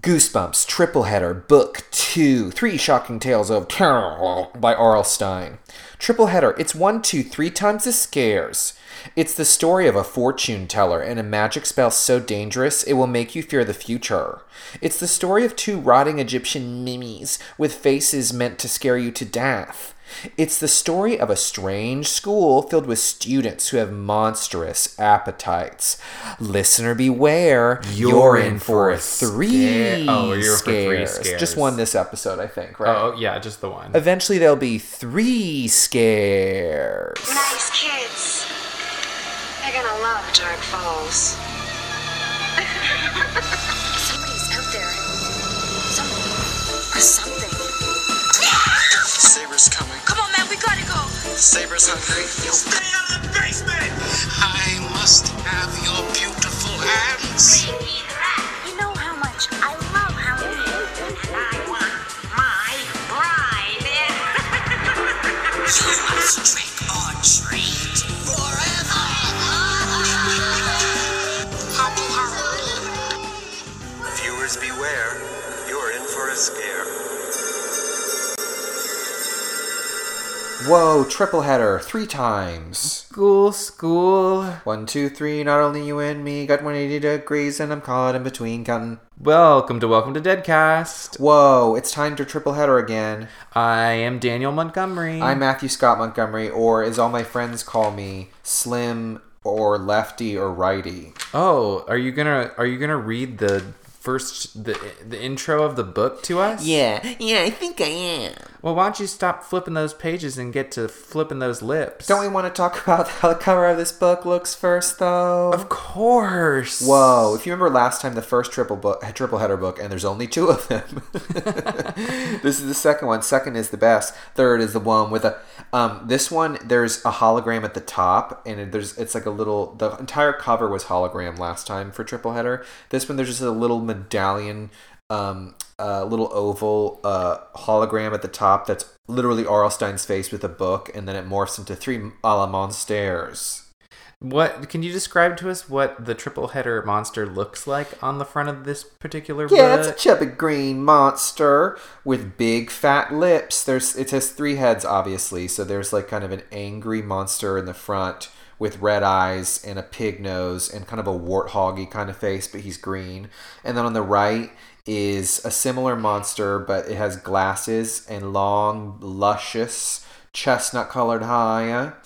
Goosebumps, Triple Header, Book 2, Three Shocking Tales of Terror by R.L. Stine. Triple Header, it's one, two, three times the scares. It's the story of a fortune teller and a magic spell so dangerous it will make you fear the future. It's the story of two rotting Egyptian mummies with faces meant to scare you to death. It's the story of a strange school filled with students who have monstrous appetites. Listener beware, you're, oh, in for three, scare- oh, you're for three scares. scares. Just one this episode, I think, right? Oh, oh, yeah, just the one. Eventually, there'll be three scares. Nice kids. They're gonna love Dark Falls. Somebody's out there. Somebody. Saber's hungry. Stay out of the basement! I must have your beautiful hands. You know how much I love Halloween. And I want my bride. You must trick or treat forever. Hobble, hobble. Viewers beware. You're in for a scare. Whoa, triple header, three times. School, school. One, two, three, not only you and me got 180 degrees and I'm caught in between counting. Welcome to Welcome to Deadcast. Whoa, it's time to triple header again. I am Daniel Montgomery. I'm Matthew Scott Montgomery, or as all my friends call me, Slim or Lefty or Righty. Oh, are you gonna are you gonna read the first the the intro of the book to us? Yeah, yeah, I think I am. Well, why don't you stop flipping those pages and get to flipping those lips? Don't we want to talk about how the cover of this book looks first, though? Of course. Whoa! If you remember last time, the first triple book, triple header book, and there's only two of them. this is the second one. Second is the best. Third is the one with a. Um, this one there's a hologram at the top, and there's it's like a little. The entire cover was hologram last time for triple header. This one there's just a little medallion, um, a little oval uh, hologram at the top that's literally R.L. Stine's face with a book, and then it morphs into three a la monsters. What can you describe to us what the triple header monster looks like on the front of this particular Yeah, it's a book? chubby green monster with big fat lips. There's it has three heads, obviously. So there's like kind of an angry monster in the front with red eyes and a pig nose and kind of a warthoggy kind of face, but he's green. And then on the right is a similar monster, but it has glasses and long, luscious chestnut colored hair.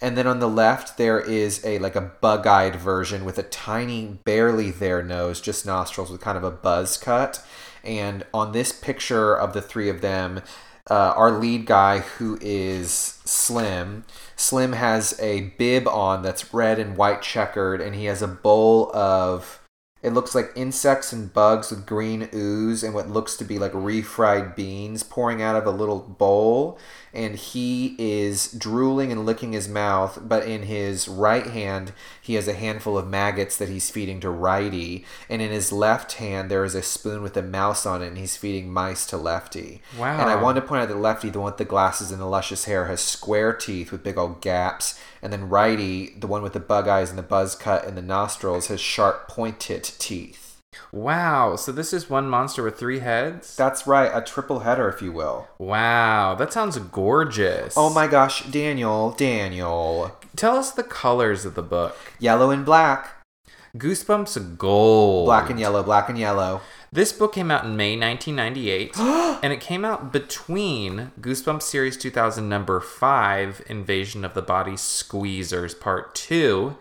And then on the left there is a like a bug-eyed version with a tiny, barely there nose, just nostrils with kind of a buzz cut. And on this picture of the three of them, uh, our lead guy who is Slim, Slim has a bib on that's red and white checkered, and he has a bowl of it looks like insects and bugs with green ooze and what looks to be like refried beans pouring out of a little bowl. And he is drooling and licking his mouth, but in his right hand, he has a handful of maggots that he's feeding to Righty. And in his left hand, there is a spoon with a mouse on it, and he's feeding mice to Lefty. Wow. And I want to point out that Lefty, the one with the glasses and the luscious hair, has square teeth with big old gaps. And then Righty, the one with the bug eyes and the buzz cut and the nostrils, has sharp pointed teeth. Wow. So this is one monster with three heads. That's right, a triple header, if you will. Wow, that sounds gorgeous. Oh my gosh, Daniel, Daniel. Tell us the colors of the book. Yellow and black. Goosebumps Gold. Black and yellow, black and yellow. This book came out in May 1998, and it came out between Goosebumps Series 2000 number 5, Invasion of the Body Squeezers Part 2,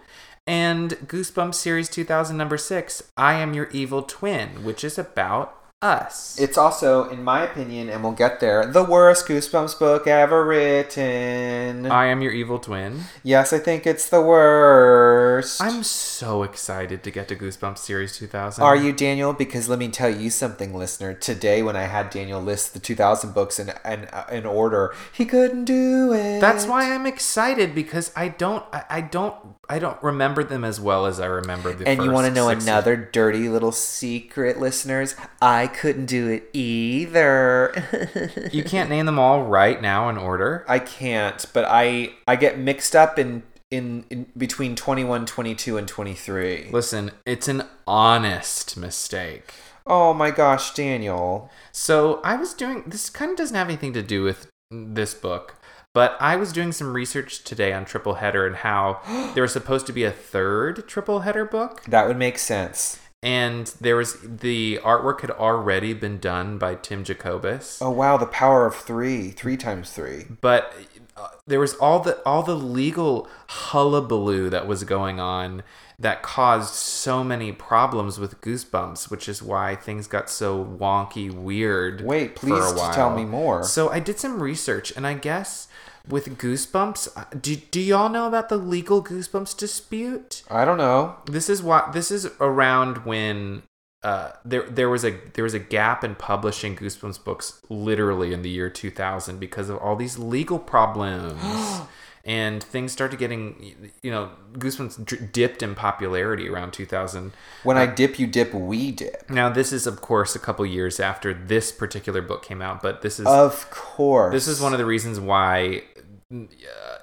and Goosebumps Series 2000 number 6, I Am Your Evil Twin, which is about us. It's also, in my opinion, and we'll get there, the worst Goosebumps book ever written. I Am Your Evil Twin. yes, I think it's the worst. I'm so excited to get to Goosebumps Series 2000. Are you Daniel? Because let me tell you something, listener. Today, when I had Daniel list the 2000 books in in, uh, in order, he couldn't do it. That's why I'm excited because I don't I, I don't I don't remember them as well as I remember the And you want to know six- another dirty little secret, listeners? I couldn't do it either. You can't name them all right now in order. I can't, but I I get mixed up in in, in between 21, 22, and 23. Listen, it's an honest mistake. Oh my gosh, Daniel. So I was doing this kind of doesn't have anything to do with this book, but I was doing some research today on triple header and how there was supposed to be a third triple header book, That would make sense. And there was the artwork had already been done by Tim Jacobus, Oh wow, the power of three. Three times three. but uh, there was all the all the legal hullabaloo that was going on that caused so many problems with Goosebumps, which is why things got so wonky weird. Wait, for please tell me more. So I did some research, and I guess with Goosebumps, uh, do, do y'all know about the legal Goosebumps dispute? I don't know. This is what this is around when uh, there there was a there was a gap in publishing Goosebumps books literally in the year 2000 because of all these legal problems. And things started getting, you know, Goosebumps dr- dipped in popularity around 2000. When I dip, you dip, we dip. Now, this is, of course, a couple years after this particular book came out, but this is Of course. this is one of the reasons why uh,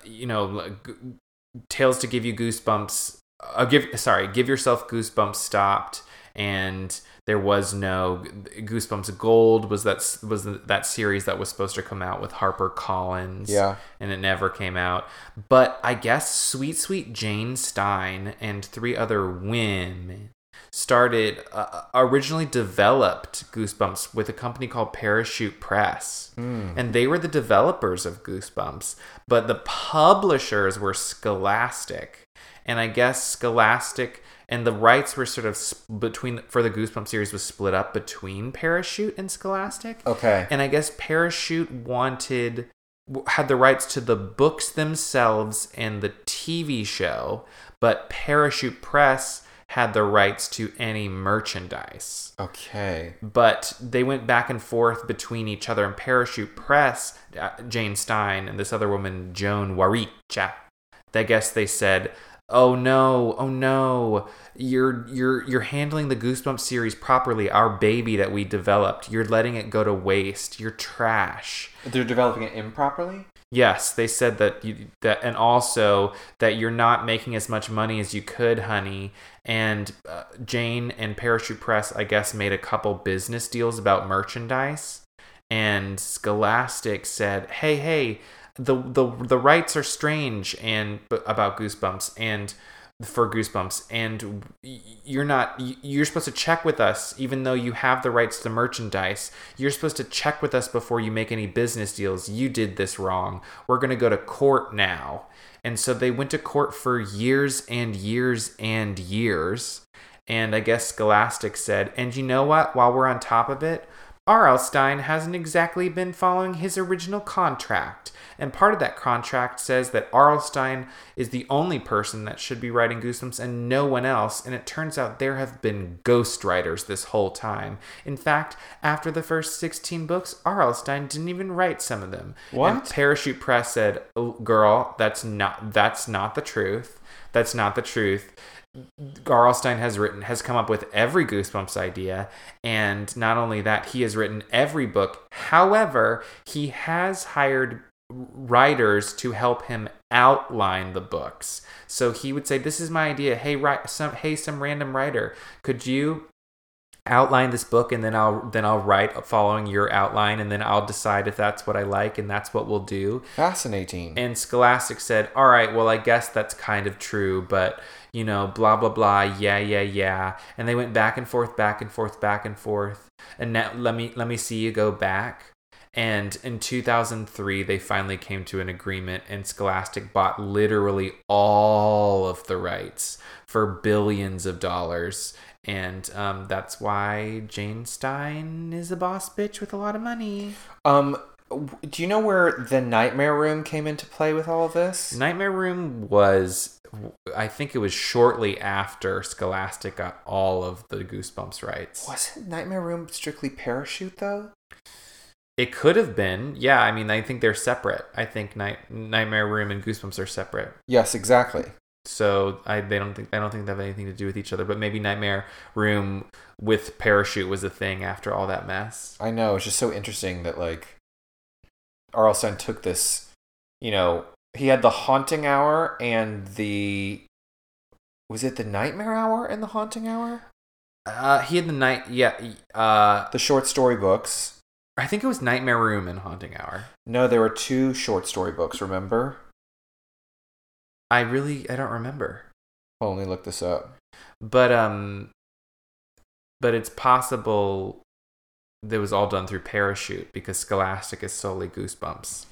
you know tales to give you goosebumps uh, give sorry give yourself goosebumps stopped and there was no goosebumps gold was that was that series that was supposed to come out with harper collins Yeah. and it never came out but i guess sweet sweet jane stine and three other women started uh, originally developed Goosebumps with a company called Parachute Press. And they were the developers of Goosebumps, but the publishers were Scholastic. And I guess Scholastic and the rights were sort of s- between for the Goosebumps series was split up between Parachute and Scholastic. Okay. And I guess Parachute wanted had the rights to the books themselves and the TV show, but Parachute Press had the rights to any merchandise. Okay. But they went back and forth between each other. And Parachute Press, uh, Jane Stine and this other woman, Joan Waricha, I guess they said, "Oh no, oh no, you're you're you're handling the Goosebumps series properly. Our baby that we developed, you're letting it go to waste. You're trash." They're developing it improperly? Yes, they said that you that and also that you're not making as much money as you could, honey. And uh, Jane and Parachute Press, I guess, made a couple business deals about merchandise. And Scholastic said, "Hey, hey, the the the rights are strange and about Goosebumps and." For goosebumps. And you're not. You're supposed to check with us even though you have the rights to merchandise. You're supposed to check with us before you make any business deals. You did this wrong. We're going to go to court now. And so they went to court for years and years and years. And i guess scholastic said and you know what? While we're on top of it R.L. Stine hasn't exactly been following his original contract, and part of that contract says that R.L. Stine is the only person that should be writing Goosebumps and no one else, and it turns out there have been ghostwriters this whole time. In fact, after the first 16 books, R.L. Stine didn't even write some of them. What? And Parachute Press said, "Oh, "Girl, that's not that's not the truth. That's not the truth." Garlstein has written has come up with every Goosebumps idea, and not only that, he has written every book. However, he has hired writers to help him outline the books. So he would say, "This is my idea. Hey, write some. Hey, some random writer, could you?" outline this book and then I'll then I'll write following your outline and then I'll decide if that's what I like and that's what we'll do. Fascinating. And Scholastic said, "All right, well, I guess that's kind of true, but you know, blah blah blah, yeah, yeah, yeah." And they went back and forth, back and forth, back and forth. And now let me let me see you go back. And in 2003, they finally came to an agreement, and Scholastic bought literally all of the rights for billions of dollars. And um, that's why Jane Stine is a boss bitch with a lot of money. um, do you know where the Nightmare Room came into play with all of this? Nightmare Room was, I think it was shortly after Scholastic got all of the Goosebumps rights. Wasn't Nightmare Room strictly Parachute though? It could have been, yeah. I mean, I think they're separate. I think Night Nightmare Room and Goosebumps are separate. Yes, exactly. So I they don't think I don't think they have anything to do with each other. But maybe Nightmare Room with Parachute was a thing after all that mess. I know. It's just so interesting that like R.L. Stine took this. You know, he had the Haunting Hour and the was it the Nightmare Hour and the Haunting Hour? Uh, he had the night. Yeah. Uh, The short story books. I think it was Nightmare Room and Haunting Hour. No, there were two short story books, remember? I really I don't remember. I'll only look this up. But um but it's possible that it was all done through Parachute because Scholastic is solely Goosebumps.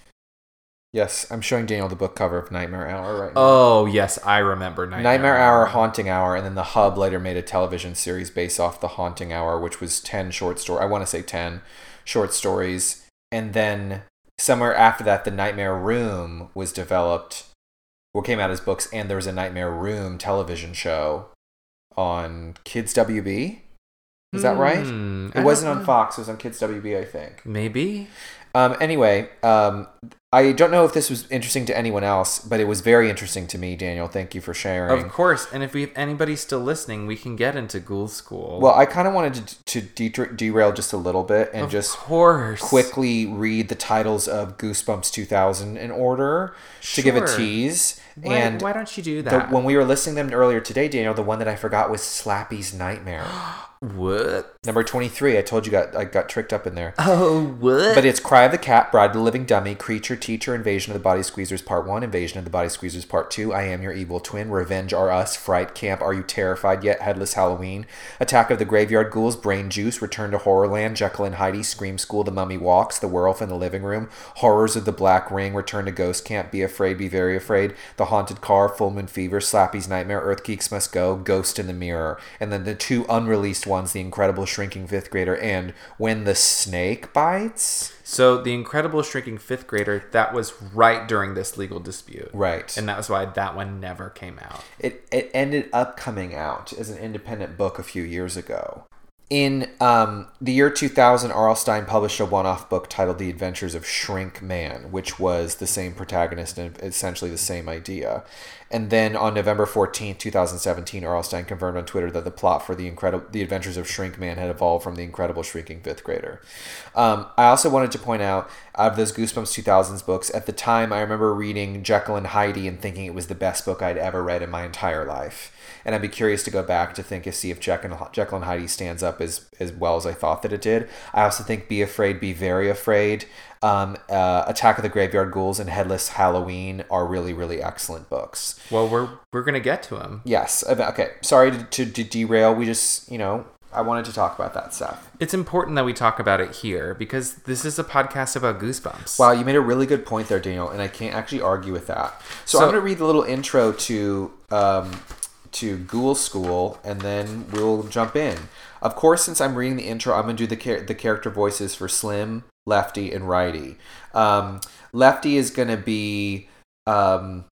Yes, I'm showing Daniel the book cover of Nightmare Hour right now. Oh, yes, I remember Nightmare, Nightmare Hour, Haunting Hour, and then the Hub later made a television series based off the Haunting Hour, which was ten short story. I want to say ten short stories, and then somewhere after that, the Nightmare Room was developed, or came out as books, and there was a Nightmare Room television show on Kids WB. Is that right? Hmm, It wasn't on. Fox. It was on Kids WB, I think. Maybe. Um, anyway, um, I don't know if this was interesting to anyone else, but it was very interesting to me, Daniel. Thank you for sharing. Of course, and if we if anybody's still listening, we can get into Ghoul School. Well, I kind of wanted to, to de- derail just a little bit and of just course. quickly read the titles of Goosebumps 2000 in order to give a tease. Why, and why don't you do the, that? when we were listing them earlier today, Daniel, the one that I forgot was Slappy's Nightmare. what? Number 23. I told you got I got tricked up in there. Oh, what? But it's Cry of the Cat, Bride of the Living Dummy, Creature, Teacher, Invasion of the Body Squeezers Part 1, Invasion of the Body Squeezers Part 2, I Am Your Evil Twin, Revenge R Us, Fright Camp, Are You Terrified Yet, Headless Halloween, Attack of the Graveyard Ghouls, Brain Juice, Return to Horrorland, Jekyll and Heidi, Scream School, The Mummy Walks, The Werewolf in the Living Room, Horrors of the Black Ring, Return to Ghost Camp, Be Afraid, Be Very Afraid, The Haunted Car, Full Moon Fever, Slappy's Nightmare, Earth Geeks Must Go, Ghost in the Mirror, and then the two unreleased ones, The Incredible Shrinking Fifth Grader and When the Snake Bites. so the incredible shrinking fifth grader that was right during this legal dispute, Right. And that was why that one never came out. it, it ended up coming out as an independent book a few years ago. In um, the year 2000, R.L. Stine published a one off book titled The Adventures of Shrink Man, which was the same protagonist and essentially the same idea. And then on November 14th, 2017, R.L. Stine confirmed on Twitter that the plot for the, incredible, the Adventures of Shrink Man had evolved from The Incredible Shrinking Fifth Grader. Um, I also wanted to point out, out of those Goosebumps 2000s books, at the time I remember reading Jekyll and Heidi and thinking it was the best book I'd ever read in my entire life. And I'd be curious to go back to think and see if Jekyll and, Jekyll and Heidi stands up as, as well as I thought that it did. I also think Be Afraid, Be Very Afraid, um, uh, Attack of the Graveyard Ghouls, and Headless Halloween are really, really excellent books. Well, we're we're gonna get to them. Yes. Okay. Sorry to, to, to derail. We just, you know, I wanted to talk about that stuff. It's important that we talk about it here because this is a podcast about Goosebumps. Wow, you made a really good point there, Daniel, and I can't actually argue with that. So, So- I'm going to read the little intro to um, to Ghoul School, and then we'll jump in. Of course, since I'm reading the intro, I'm going to do the char- the character voices for Slim, Lefty, and Righty. Um, Lefty is going to be um,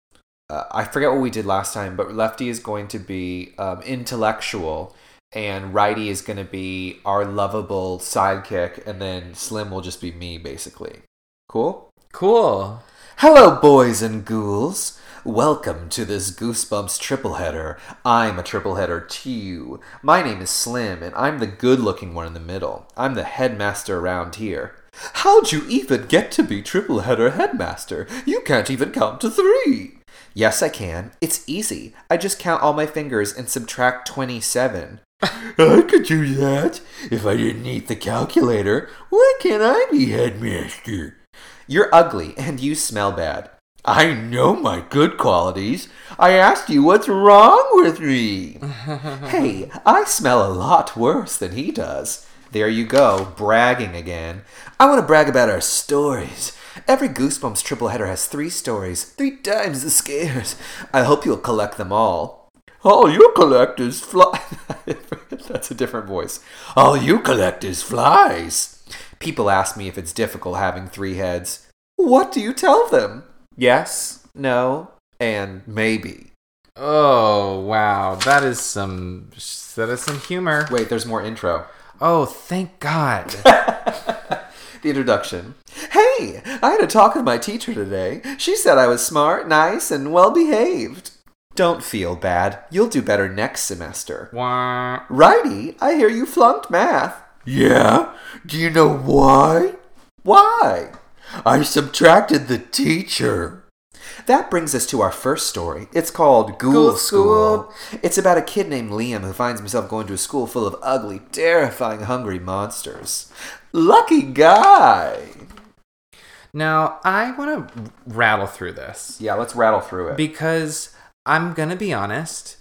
uh, I forget what we did last time, but Lefty is going to be um, intellectual, and Righty is going to be our lovable sidekick, and then Slim will just be me, basically. Cool? cool. Hello, boys and ghouls. Welcome to this Goosebumps triple header. I'm a triple header too. My name is Slim, and I'm the good looking one in the middle. I'm the headmaster around here. How'd you even get to be triple header headmaster? You can't even count to three. Yes, I can. It's easy. I just count all my fingers and subtract 27. I could do that. If I didn't need the calculator, why can't I be headmaster? You're ugly and you smell bad. I know my good qualities. I asked you what's wrong with me. hey, I smell a lot worse than he does. There you go, bragging again. I want to brag about our stories. Every Goosebumps triple header has three stories, three times the scares. I hope you'll collect them all. All you collect is fly. That's a different voice. All you collect is flies. People ask me if it's difficult having three heads. What do you tell them? Yes, no, and maybe. Oh wow, that is some that is some humor. Wait, there's more intro. Oh, thank God. The introduction. Hey, I had a talk with my teacher today. She said I was smart, nice, and well behaved. Don't feel bad. You'll do better next semester. Wah. Righty, I hear you flunked math. Yeah? Do you know why? Why? I subtracted the teacher. That brings us to our first story. It's called Ghoul, Ghoul School. School. It's about a kid named Liam who finds himself going to a school full of ugly, terrifying, hungry monsters. Lucky guy. Now, I want to rattle through this Yeah, let's rattle through it. because I'm to be honest.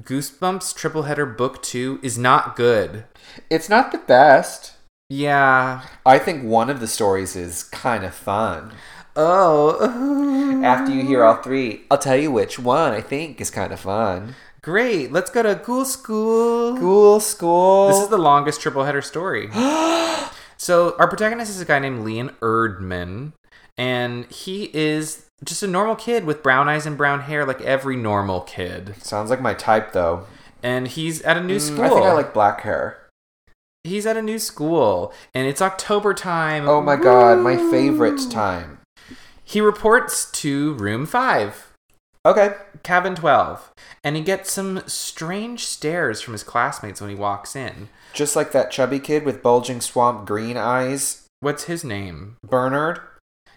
Goosebumps Triple Header Book 2 is not good. it's not the best. Yeah. I think one of the stories is kind of fun. Oh. After you hear all three, I'll tell you which one I think is kind of fun. Great. Let's go to Ghoul School. Ghoul School. This is the longest triple header story. so our protagonist is a guy named Leon Erdman, and he is just a normal kid with brown eyes and brown hair, like every normal kid. Sounds like my type, though. And he's at a new school. Mm, I think I like black hair. He's at a new school, and it's October time. Oh my god, my favorite time. He reports to room five, Okay. cabin twelve, and he gets some strange stares from his classmates when he walks in. Just like that chubby kid with bulging swamp green eyes, What's his name? Bernard,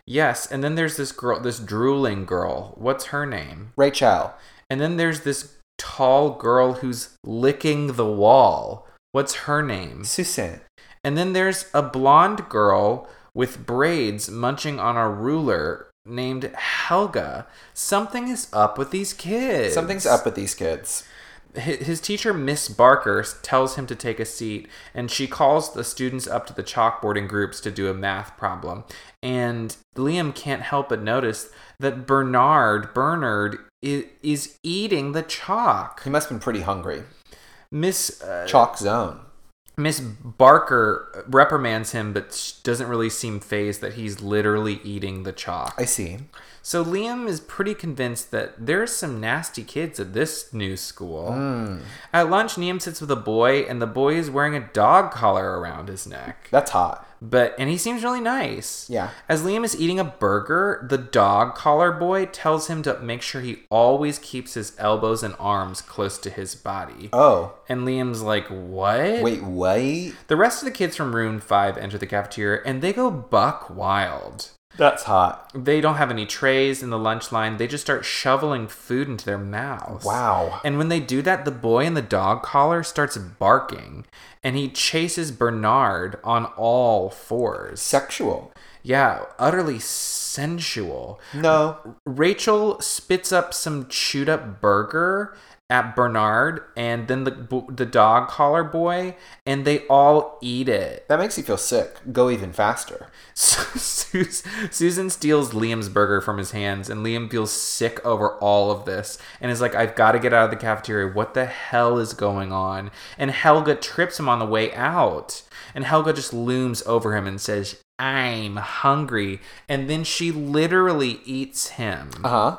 Yes, and then there's this girl, this drooling girl. What's her name? Rachel. And then there's this tall girl who's licking the wall. What's her name? Susan. And then there's a blonde girl with braids munching on a ruler named Helga. Something is up with these kids. Something's up with these kids. Hi- His teacher, Miss Barker, tells him to take a seat, and she calls the students up to the chalkboard in groups to do a math problem. And Liam can't help but notice that Bernard, Bernard, is, is eating the chalk. He must have been pretty hungry. Miss uh, Chalk zone. Miss Barker reprimands him, but doesn't really seem phased that he's literally eating the chalk. I see. So Liam is pretty convinced that there's some nasty kids at this new school. Hmm. At lunch, Liam sits with a boy, and the boy is wearing a dog collar around his neck. That's hot. But and he seems really nice. Yeah. As Liam is eating a burger, the dog collar boy tells him to make sure he always keeps his elbows and arms close to his body. Oh. And Liam's like, "What?" Wait, wait. The rest of the kids from room 5 enter the cafeteria and they go buck wild. That's hot. They don't have any trays in the lunch line. They just start shoveling food into their mouths. Wow. And when they do that, the boy in the dog collar starts barking and he chases Bernard on all fours. Sexual. yeah, utterly sensual. No. Rachel spits up some chewed up burger at Bernard and then the the dog collar boy and they all eat it. That makes you feel sick. Go even faster. Sus- Susan steals Liam's burger from his hands, and Liam feels sick over all of this and is like, I've got to get out of the cafeteria. What the hell is going on? And Helga trips him on the way out. And Helga just looms over him and says, I'm hungry. And then she literally eats him. Uh huh.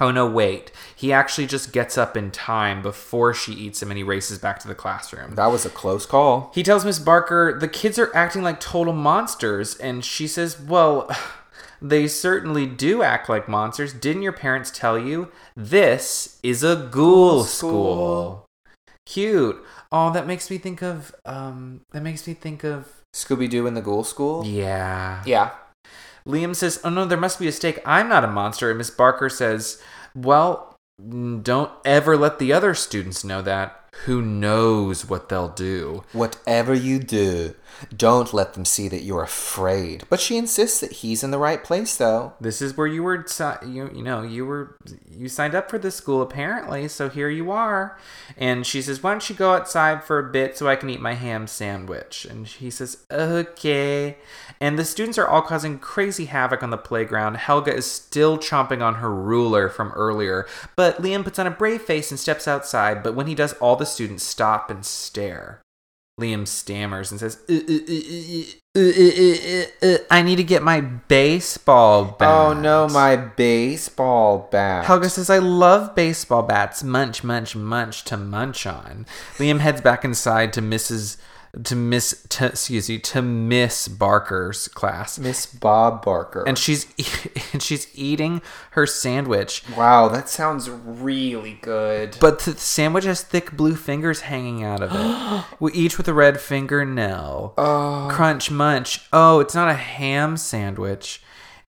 Oh no, wait. He actually just gets up in time before she eats him and he races back to the classroom. That was a close call. He tells Miss Barker the kids are acting like total monsters, and she says, Well, they certainly do act like monsters. Didn't your parents tell you? This is a ghoul school. Cute. Oh, that makes me think of um that makes me think of Scooby Doo in the Ghoul School? Yeah. Yeah. Liam says, Oh no, there must be a mistake. I'm not a monster. And Miss Barker says, Well, don't ever let the other students know that. Who knows what they'll do? Whatever you do, don't let them see that you're afraid. But she insists that he's in the right place, though. This is where you were, you you know, you were you signed up for this school apparently. So here you are. And she says, "Why don't you go outside for a bit so I can eat my ham sandwich?" And he says, "Okay." And the students are all causing crazy havoc on the playground. Helga is still chomping on her ruler from earlier, but Liam puts on a brave face and steps outside. But when he does, all the students stop and stare. Liam stammers and says, "Uh, uh, uh, uh, uh, uh, uh, uh, I need to get my baseball bat. Oh no, my baseball bat. Helga says, I love baseball bats. Munch, munch, munch to munch on. Liam heads back inside to Mrs. to Miss to, excuse me to Miss Barker's class. Miss Bob Barker. And she's and she's eating her sandwich. wow, that sounds really good. But the sandwich has thick blue fingers hanging out of it. we each with a red fingernail. Oh. Crunch munch. Oh, it's not a ham sandwich.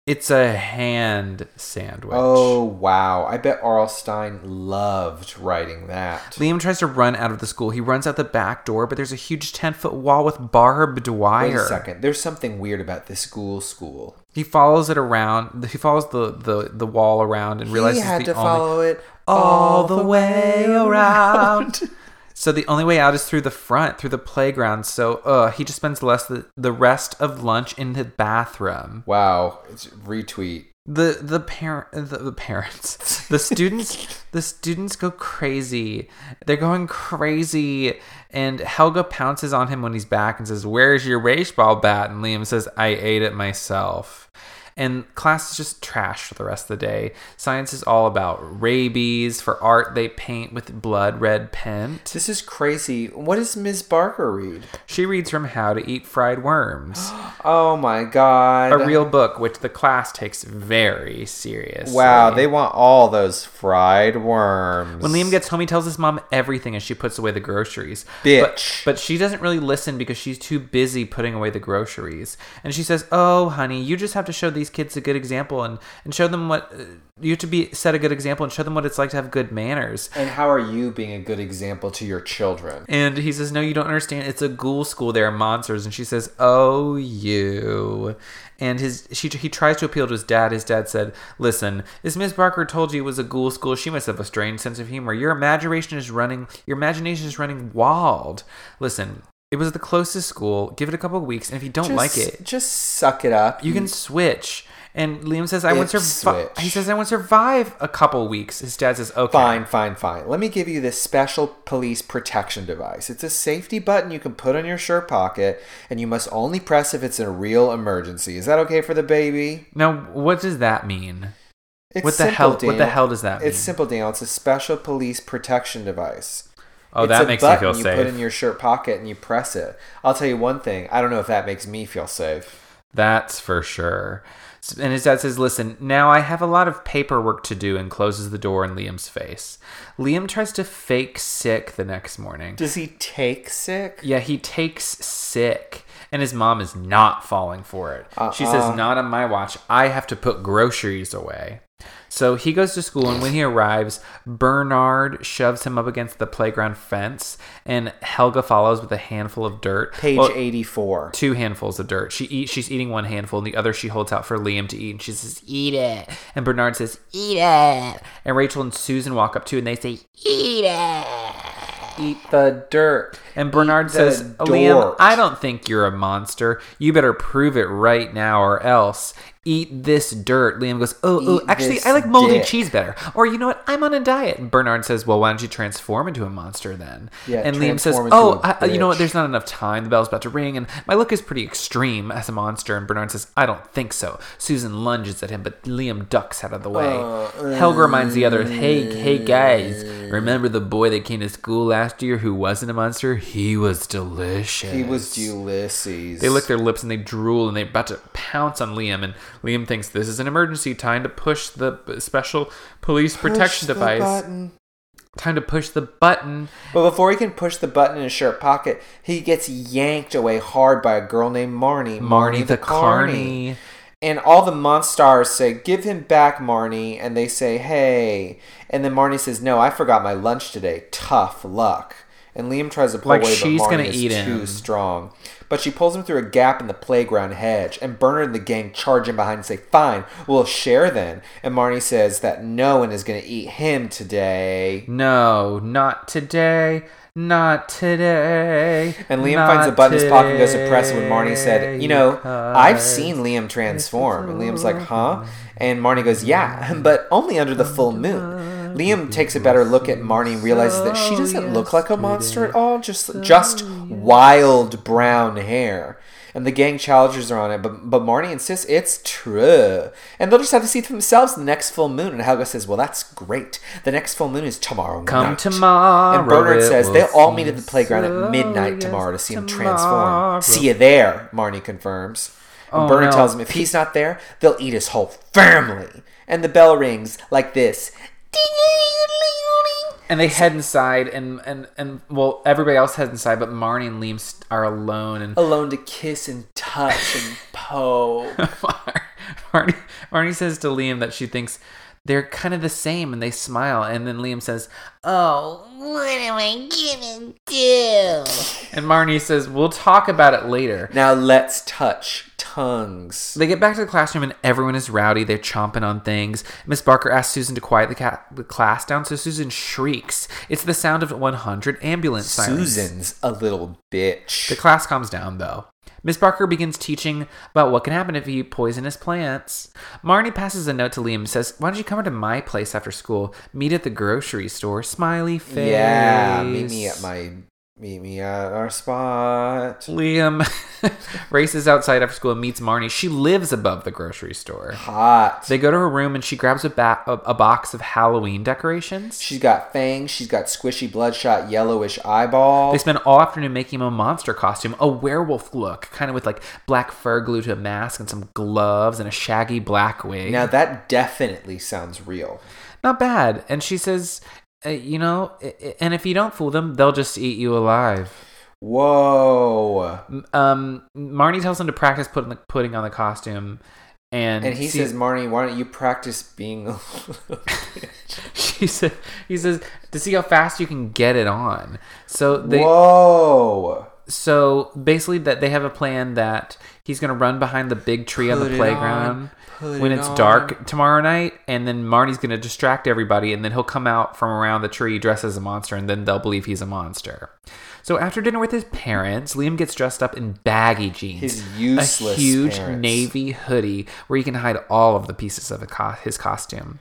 It's a hand sandwich. Oh wow! I bet R.L. Stine loved writing that. Liam tries to run out of the school. He runs out the back door, but there's a huge 10 foot wall with barbed wire. Wait a second. There's something weird about this school. School. He follows it around. He follows the, the, the wall around and realizes he had to only, follow it all the way around. so the only way out is through the front, through the playground. So uh, he just spends the rest, the, the rest of lunch in the bathroom. Wow! It's retweet. the the parent the, the parents the students the students go crazy they're going crazy and helga pounces on him when he's back and says where's your baseball bat and liam says i ate it myself and class is just trash for the rest of the day science is all about rabies for art they paint with blood red paint This is crazy. What does Ms. Barker read? she reads from how to eat fried worms Oh my god! a real book which the class takes very seriously Wow! They want all those fried worms. When Liam gets home, he tells his mom everything as she puts away the groceries. Bitch. But, but she doesn't really listen because she's too busy putting away the groceries. And she says, "Oh, honey, you just have to show these kids a good example and and show them what uh, you have to be set a good example and show them what it's like to have good manners." And how are you being a good example to your children? And he says, "No, you don't understand. It's a ghoul school. There are monsters." And she says, "Oh, you." And his she he tries to appeal to his dad. His dad said, "Listen, this Miss Barker told you it was a ghoul school. She must have a strange sense of humor. Your imagination is running. Your imagination is running wild. Listen." It was the closest school. Give it a couple of weeks, and if you don't Just- like it, just suck it up. you can switch. And Liam says, "I want Ip survive." He says, "I want to survive a couple weeks." His dad says, "Okay, Fine, fine, fine. Let me give you this special police protection device. It's a safety button you can put on your shirt pocket, and you must only press if it's a real emergency. Is that okay for the baby? Now, what does that mean? It's What the simple, hell- what the hell does that mean? It's simple, Daniel. It's a special police protection device. Oh, It's that a makes me feel you safe. put in your shirt pocket and you press it. I'll tell you one thing. I don't know if that makes me feel safe. That's for sure. And his dad says, Listen, now I have a lot of paperwork to do, and closes the door in Liam's face. Liam tries to fake sick the next morning. Does he take sick? Yeah, he takes sick, and his mom is not falling for it. She says, Uh-uh. Not on my watch. I have to put groceries away. So he goes to school, and when he arrives, Bernard shoves him up against the playground fence, and Helga follows with a handful of dirt. Page Well, 84. two handfuls of dirt. She eats. She's eating one handful, and the other she holds out for Liam to eat. And she says, "Eat it." And Bernard says, "Eat it." And Rachel and Susan walk up too, and they say, "Eat it." Eat the dirt. And Bernard says, "Liam. I don't think you're a monster. You better prove it right now, or else." Eat this dirt. Liam goes, Oh, oh, actually, I like moldy dick." cheese better. Or you know what? I'm on a diet. And Bernard says, Well, why don't you transform into a monster then? Yeah, and Liam says, Oh, I, you know what? There's not enough time. The bell's about to ring, and my look is pretty extreme as a monster. And Bernard says, I don't think so. Susan lunges at him, but Liam ducks out of the way. Uh, Helga reminds the others, Hey, hey, guys, remember the boy that came to school last year who wasn't a monster? He was delicious. He was Ulysses. They lick their lips and they drool and they're about to pounce on Liam. And Liam thinks this is an emergency. Time to push the special police protection Push the device. button. Time to push the button. But before he can push the button in his shirt pocket, he gets yanked away hard by a girl named Marnie. Marnie the Carney. And all the Monstars say, Give him back, Marnie. And they say, Hey. And then Marnie says, No, I forgot my lunch today. Tough luck. And Liam tries to pull Like away, she's but Marnie gonna is eat too him. strong. But she pulls him through a gap in the playground hedge, and Bernard and the gang charge in behind and say, Fine, we'll share then. And Marnie says that no one is going to eat him today. No, not today. Not today. And Liam not finds a button in his pocket and goes to press it when Marnie said, You know, I've seen Liam transform. And Liam's like, Huh? And Marnie goes, Yeah, but only under the full moon. Liam takes a better look at Marnie and realizes that she doesn't look like a monster at all, just just wild brown hair. And the gang challenges her on it, but but Marnie insists it's true. And they'll just have to see for themselves the next full moon. And Helga says, Well, that's great. The next full moon is tomorrow Come night. tomorrow. And Bernard says they'll all meet at the playground so at midnight tomorrow to see him tomorrow. transform. See you there, Marnie confirms. And Oh, Bernard no. tells him if he's not there, they'll eat his whole family. And the bell rings like this. And they head inside, and, and, and well, everybody else heads inside, but Marnie and Liam are alone. And Alone to kiss and touch and poke. Marnie, Marnie says to Liam that she thinks they're kind of the same and they smile. And then Liam says, Oh, what am I gonna do? and Marnie says, We'll talk about it later. Now let's touch tongues. They get back to the classroom and everyone is rowdy. They're chomping on things. Miss Barker asks Susan to quiet the, ca- the class down, so Susan shrieks. It's the sound of 100 ambulance sirens. Susan's a little bitch. The class calms down, though. Miss Barker begins teaching about what can happen if you eat poisonous plants. Marnie passes a note to Liam and says, Why don't you come over to my place after school? Meet at the grocery store. Smiley face. yeah, meet me at my meet me at our spot. Liam races outside after school and meets Marnie. She lives above the grocery store. Hot. They go to her room and she grabs a, ba- a, a box of Halloween decorations. She's got fangs. She's got squishy, bloodshot, yellowish eyeball. They spend all afternoon making him a monster costume, a werewolf look, kind of with like black fur glued to a mask and some gloves and a shaggy black wig. Now that definitely sounds real. Not bad. And she says, uh, you know, and if you don't fool them, they'll just eat you alive. Whoa. Um, Marnie tells him to practice putting the, putting on the costume, and, And he see- says, Marnie, why don't you practice being a she said, he says to see how fast you can get it on. So they, Whoa. so basically that they have a plan that he's going to run behind the big tree on the playground on, when it it's on. dark tomorrow night and then Marnie's going to distract everybody and then he'll come out from around the tree dressed as a monster and then they'll believe he's a monster so after dinner with his parents liam gets dressed up in baggy jeans His useless a huge parents. navy hoodie where he can hide all of the pieces of co- his costume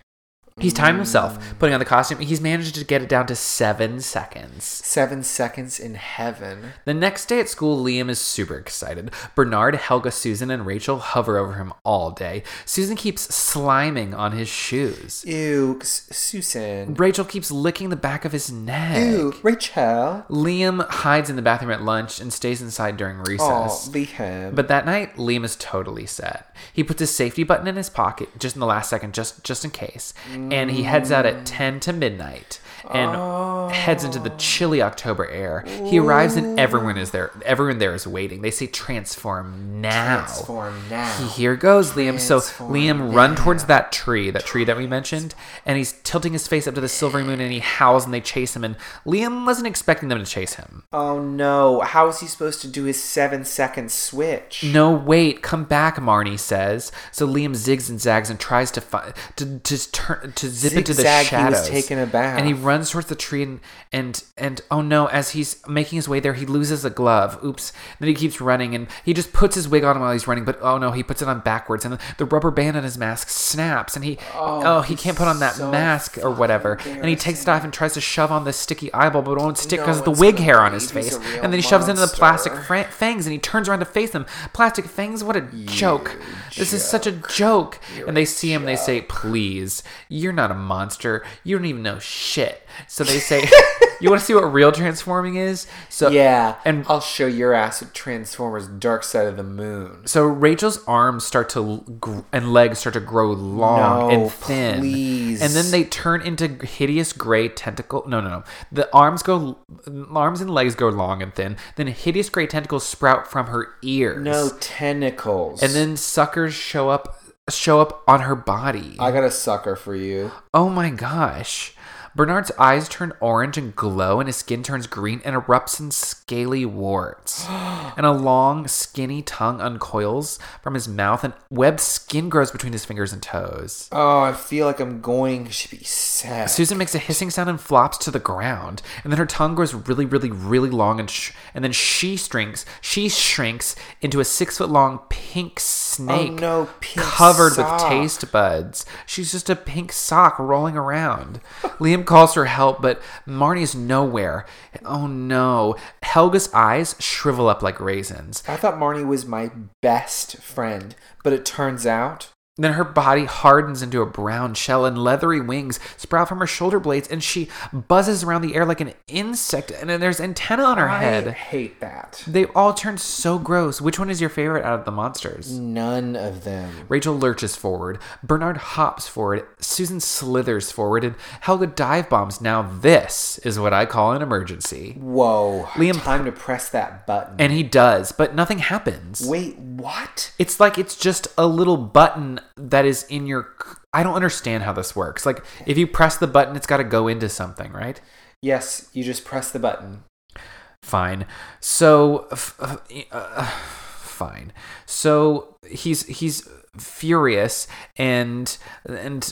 He's timed himself putting on the costume. He's managed to get it down to seven seconds. Seven seconds in heaven. The next day at school, Liam is super excited. Bernard, Helga, Susan, and Rachel hover over him all day. Susan keeps sliming on his shoes. Ew, Susan. Rachel keeps licking the back of his neck. Ew, Rachel. Liam hides in the bathroom at lunch and stays inside during Oh, recess. Liam. But that night, Liam is totally set. He puts his safety button in his pocket just in the last second, just just in case, and he heads out at ten to midnight and heads into the chilly October air. He arrives and everyone is there. Everyone there is waiting. They say, "Transform now." Transform now. Here goes Liam. So Liam run towards that tree, that tree that we mentioned, and he's tilting his face up to the silvery moon, and he howls, and they chase him. And Liam wasn't expecting them to chase him. Oh no, how is he supposed to do his seven second switch? No, wait, come back, Marnie says. So Liam zigs and zags and tries to fi- to to turn to zip into the Zigzag, he was shadows. taking a and he runs towards the tree and and and oh no! As he's making his way there, he loses a glove. Oops! Then he keeps running and he just puts his wig on while he's running. But oh no, he puts it on backwards, and the, rubber band on his mask snaps, and he oh, oh he can't put on that so mask or whatever. And he takes it off and tries to shove on the sticky eyeball, but it won't stick No because of the wig hair on his face. And then he shoves into the plastic fra- fangs and he turns around to face them. Plastic fangs? What a joke. This is such a joke. and they see him, they say, Please, you're not a monster. You don't even know shit. So they say, You want to see what real transforming is? So Yeah, And I'll show your ass Transformers Dark Side of the Moon. so Rachel's arms start to gr- and legs start to grow long No, and thin, please. and then they turn into hideous gray tentacle. No, no, no. The arms go, arms and legs go long and thin. Then hideous gray tentacles sprout from her ears. No tentacles. and then suckers show up, show up on her body. I got a sucker for you. Oh my gosh. Bernard's eyes turn orange and glow, and his skin turns green and erupts in scaly warts. and a long, skinny tongue uncoils from his mouth, and webbed skin grows between his fingers and toes. Oh, I feel like I'm going to be sad. Susan makes a hissing sound and flops to the ground, and then her tongue grows really, really, really long, and sh- and then she shrinks. She shrinks into a six foot long pink snake, Oh, no, covered sock. with taste buds. She's just a pink sock rolling around. Liam calls for help, but Marnie's nowhere. Oh no! Helga's eyes shrivel up like raisins. I thought Marnie was my best friend, but it turns out Then her body hardens into a brown shell and leathery wings sprout from her shoulder blades and she buzzes around the air like an insect and then there's antenna on her head. I head. hate that. They all turn so gross. Which one is your favorite out of the monsters? None of them. Rachel lurches forward. Bernard hops forward. Susan slithers forward. And Helga dive bombs. Now, this is what I call an emergency. Whoa. Liam- time to press that button. And he does, but nothing happens. Wait, what? It's like it's just a little button that is in your. I don't understand how this works. Like, if you press the button, it's got to go into something, right? Yes, you just press the button. Fine. So, f- uh, fine. So he's he's furious and and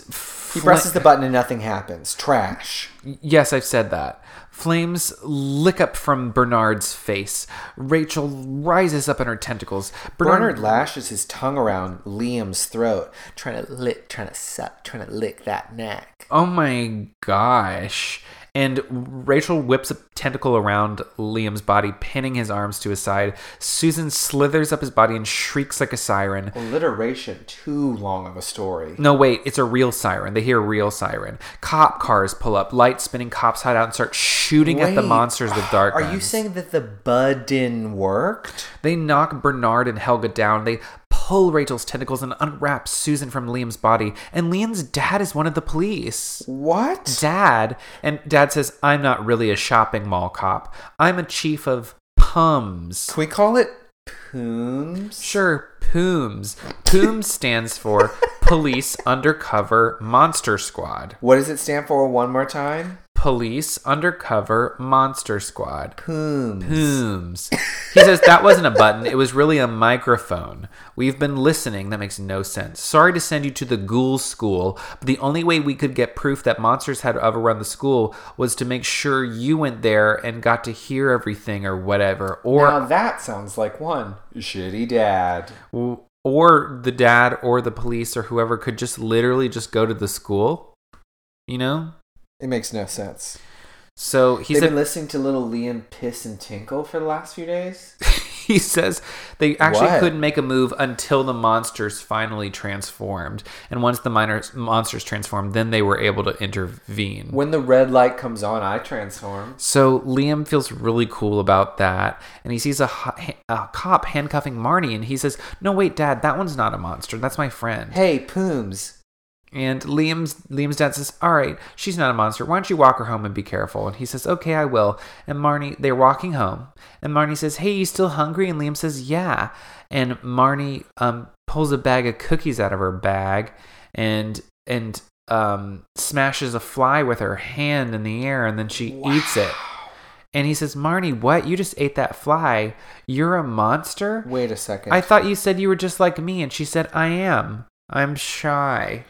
He presses the button and nothing happens. Trash. Yes, I've said that. Flames lick up from Bernard's face. Rachel rises up in her tentacles. Bernard lashes his tongue around Liam's throat, trying to lick, trying to suck, trying to lick that neck. Oh my gosh. And Rachel whips a tentacle around Liam's body, pinning his arms to his side. Susan slithers up his body and shrieks like a siren. Alliteration. Too long of a story. No, wait, it's a real siren. They hear a real siren. Cop cars pull up, light spinning cops hide out and start shooting at the monsters with dart Are guns. you saying that the bud didn't worked? They knock Bernard and Helga down. They pull Rachel's tentacles and unwrap Susan from Liam's body. And Liam's dad is one of the police. What? Dad. And dad says, I'm not really a shopping mall cop. I'm a chief of PUMS. Can we call it Pooms? Sure, PUMS. PUMS stands for Police Undercover Monster Squad. What does it stand for one more time? Police Undercover Monster Squad. Pooms. Pooms. He says that wasn't a button, it was really a microphone. We've been listening. That makes no sense. Sorry to send you to the ghoul school, but the only way we could get proof that monsters had overrun the school was to make sure you went there and got to hear everything or whatever. Or Now that sounds like one shitty dad. or the dad or the police or whoever could just literally just go to the school. You know? It makes no sense. So he They've said been listening to little Liam piss and tinkle for the last few days. he says they actually What? couldn't make a move until the monsters finally transformed. And once the minors, monsters transformed, then they were able to intervene. When the red light comes on, I transform. So Liam feels really cool about that, and he sees a, a cop handcuffing Marnie, and he says, "No, wait, Dad, that one's not a monster. That's my friend." Hey, Pooms. And Liam's Liam's dad says, "All right, she's not a monster. Why don't you walk her home and be careful?" And he says, "Okay, I will." And Marnie, they're walking home, and Marnie says, "Hey, you still hungry?" And Liam says, "Yeah." And Marnie um, pulls a bag of cookies out of her bag, and and um, smashes a fly with her hand in the air, and then she eats it. And he says, "Marnie, what? You just ate that fly? You're a monster?" Wait a second. I thought you said you were just like me, and she said, "I am. I'm shy."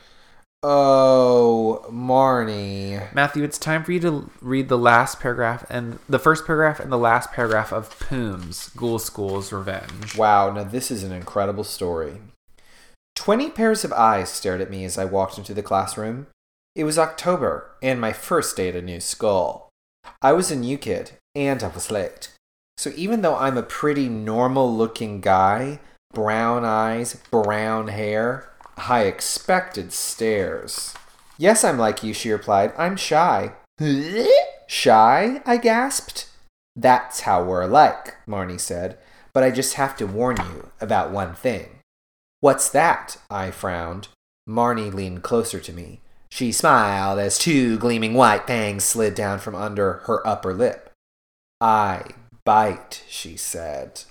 Oh, Marnie. Matthew, it's time for you to read the last paragraph and the first paragraph and the last paragraph of Pooms, Ghoul School's Revenge. Wow, now this is an incredible story. Twenty pairs of eyes stared at me as I walked into the classroom. It was October, and my first day at a new school. I was a new kid, and I was late. So even though I'm a pretty normal looking guy, brown eyes, brown hair, I expected stares. Yes, I'm like you, she replied. I'm shy. shy? I gasped. That's how we're alike, Marnie said. But I just have to warn you about one thing. What's that? I frowned. Marnie leaned closer to me. She smiled as two gleaming white fangs slid down from under her upper lip. I bite, she said.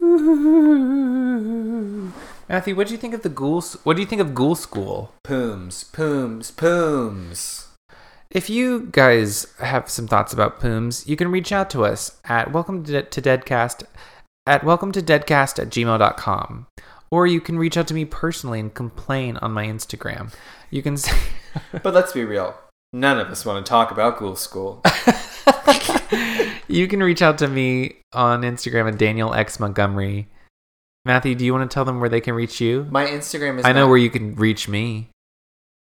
Matthew, what do you think of the Ghoul? What do you think of Ghoul School? Pooms, pooms, pooms. If you guys have some thoughts about Pooms, you can reach out to us at welcome to, to Deadcast at welcome to deadcast at gmail.com. Or you can reach out to me personally and complain on my Instagram. You can say, But let's be real. None of us want to talk about Ghoul School. you can reach out to me on Instagram at Daniel X Montgomery. Matthew, do you want to tell them where they can reach you? My Instagram is I know Ma- where you can reach me.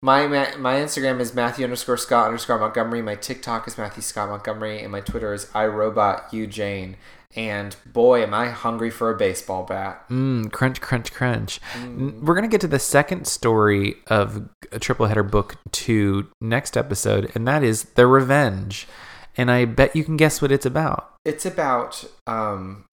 My ma- my Instagram is Matthew underscore Scott underscore Montgomery. My TikTok is Matthew Scott Montgomery, and my Twitter is iRobot you Jane. And boy, am I hungry for a baseball bat. Mm, crunch, crunch, crunch. N- We're going to get to the second story of a triple header book two next episode, and that is The Revenge. And I bet you can guess what it's about. It's about um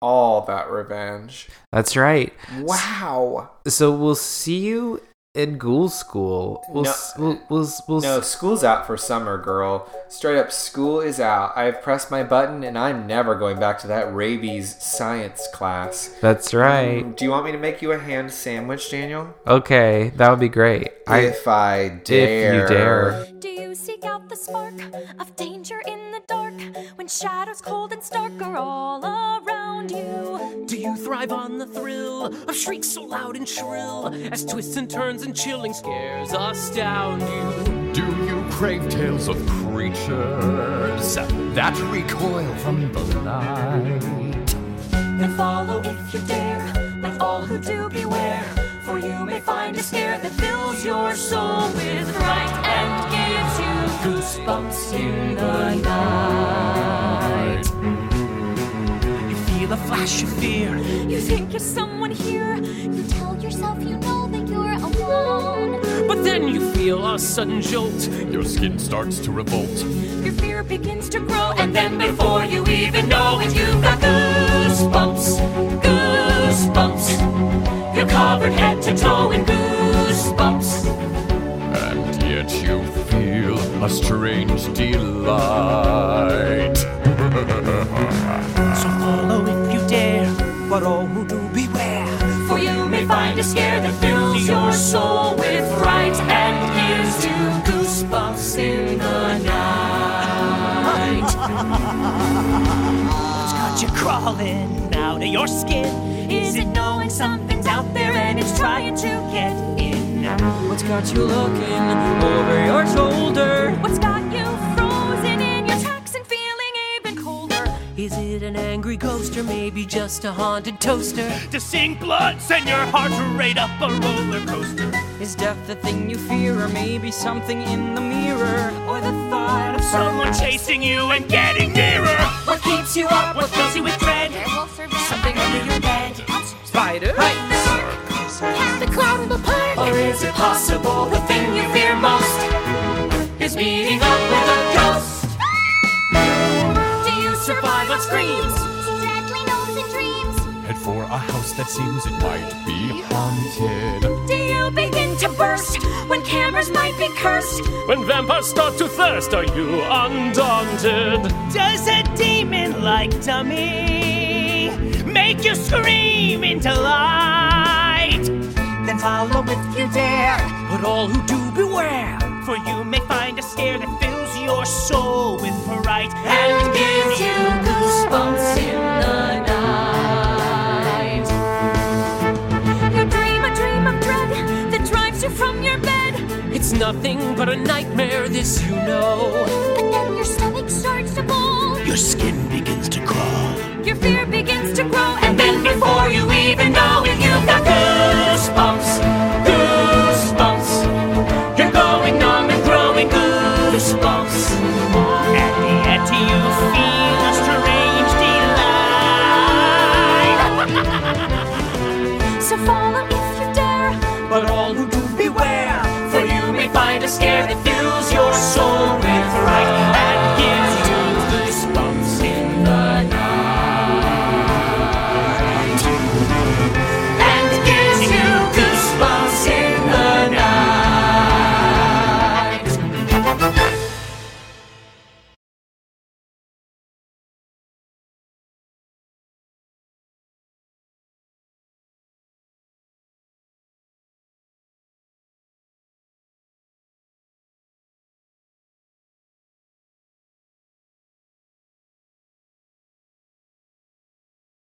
all that revenge. That's right. Wow. So we'll see you in Ghoul School. We'll, No. s- we'll, we'll, we'll, s- school's out for summer, girl. Straight up, school is out. I've pressed my button and I'm never going back to that rabies science class. That's right. Mm, do you want me to make you a ham sandwich, Daniel? Okay, that would be great. I, if I if dare. you dare. Do you seek out the spark of danger in the dark when shadows cold and stark are all around you? Do you thrive on the thrill of shrieks so loud and shrill as twists and turns and chilling scares astound you? Do you crave tales of creatures that recoil from the light? Then follow if you dare, like all who do beware. You may find a scare that fills your soul with fright and gives you goosebumps in the night. You feel a flash of fear. You think you're someone here, You tell yourself you know that you're alone. But then you feel a sudden jolt. Your skin starts to revolt. your fear begins to grow, and then before you even know it, you've got goosebumps, goosebumps. You're covered head to toe in goosebumps. And yet you feel a strange delight. So follow if you dare, but all who do beware. For you may find a scare that fills your soul with fright and gives you goosebumps in the night. What's got you crawling out of your skin? Is it knowing something's out there and it's trying to get in? What's got you looking over your shoulder? What's got Is it an angry ghost or maybe just a haunted toaster? To sing blood, send your heart right up a roller coaster. Is death the thing you fear, or maybe something in the mirror? Or the thought of Someone chasing you and getting nearer. what keeps you up? What fills you with dread? Werewolves are bad. Something under your bed? Spider? Cat the clown in the park. Or is it possible the thing you fear most is meeting up with a ghost? Do you survive on screams? Deadly notes and dreams. Head for a house that seems it might be haunted. Do you begin to burst when cameras might be cursed? When vampires start to thirst, are you undaunted? Does a demon like dummy make you scream into light? Then follow if you dare, but all who do beware. For you may find a scare that fills your soul with fright and gives you goosebumps in the night. You dream a dream of dread that drives you from your bed. It's nothing but a nightmare, this you know. But then your stomach starts to bowl. Your skin begins to crawl. Your fear begins to grow, and then before you